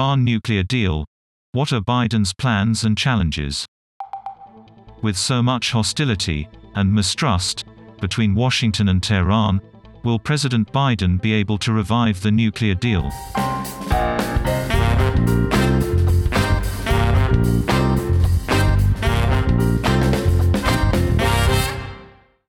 Iran nuclear deal. What are Biden's plans and challenges? With so much hostility and mistrust between Washington and Tehran, will President Biden be able to revive the nuclear deal?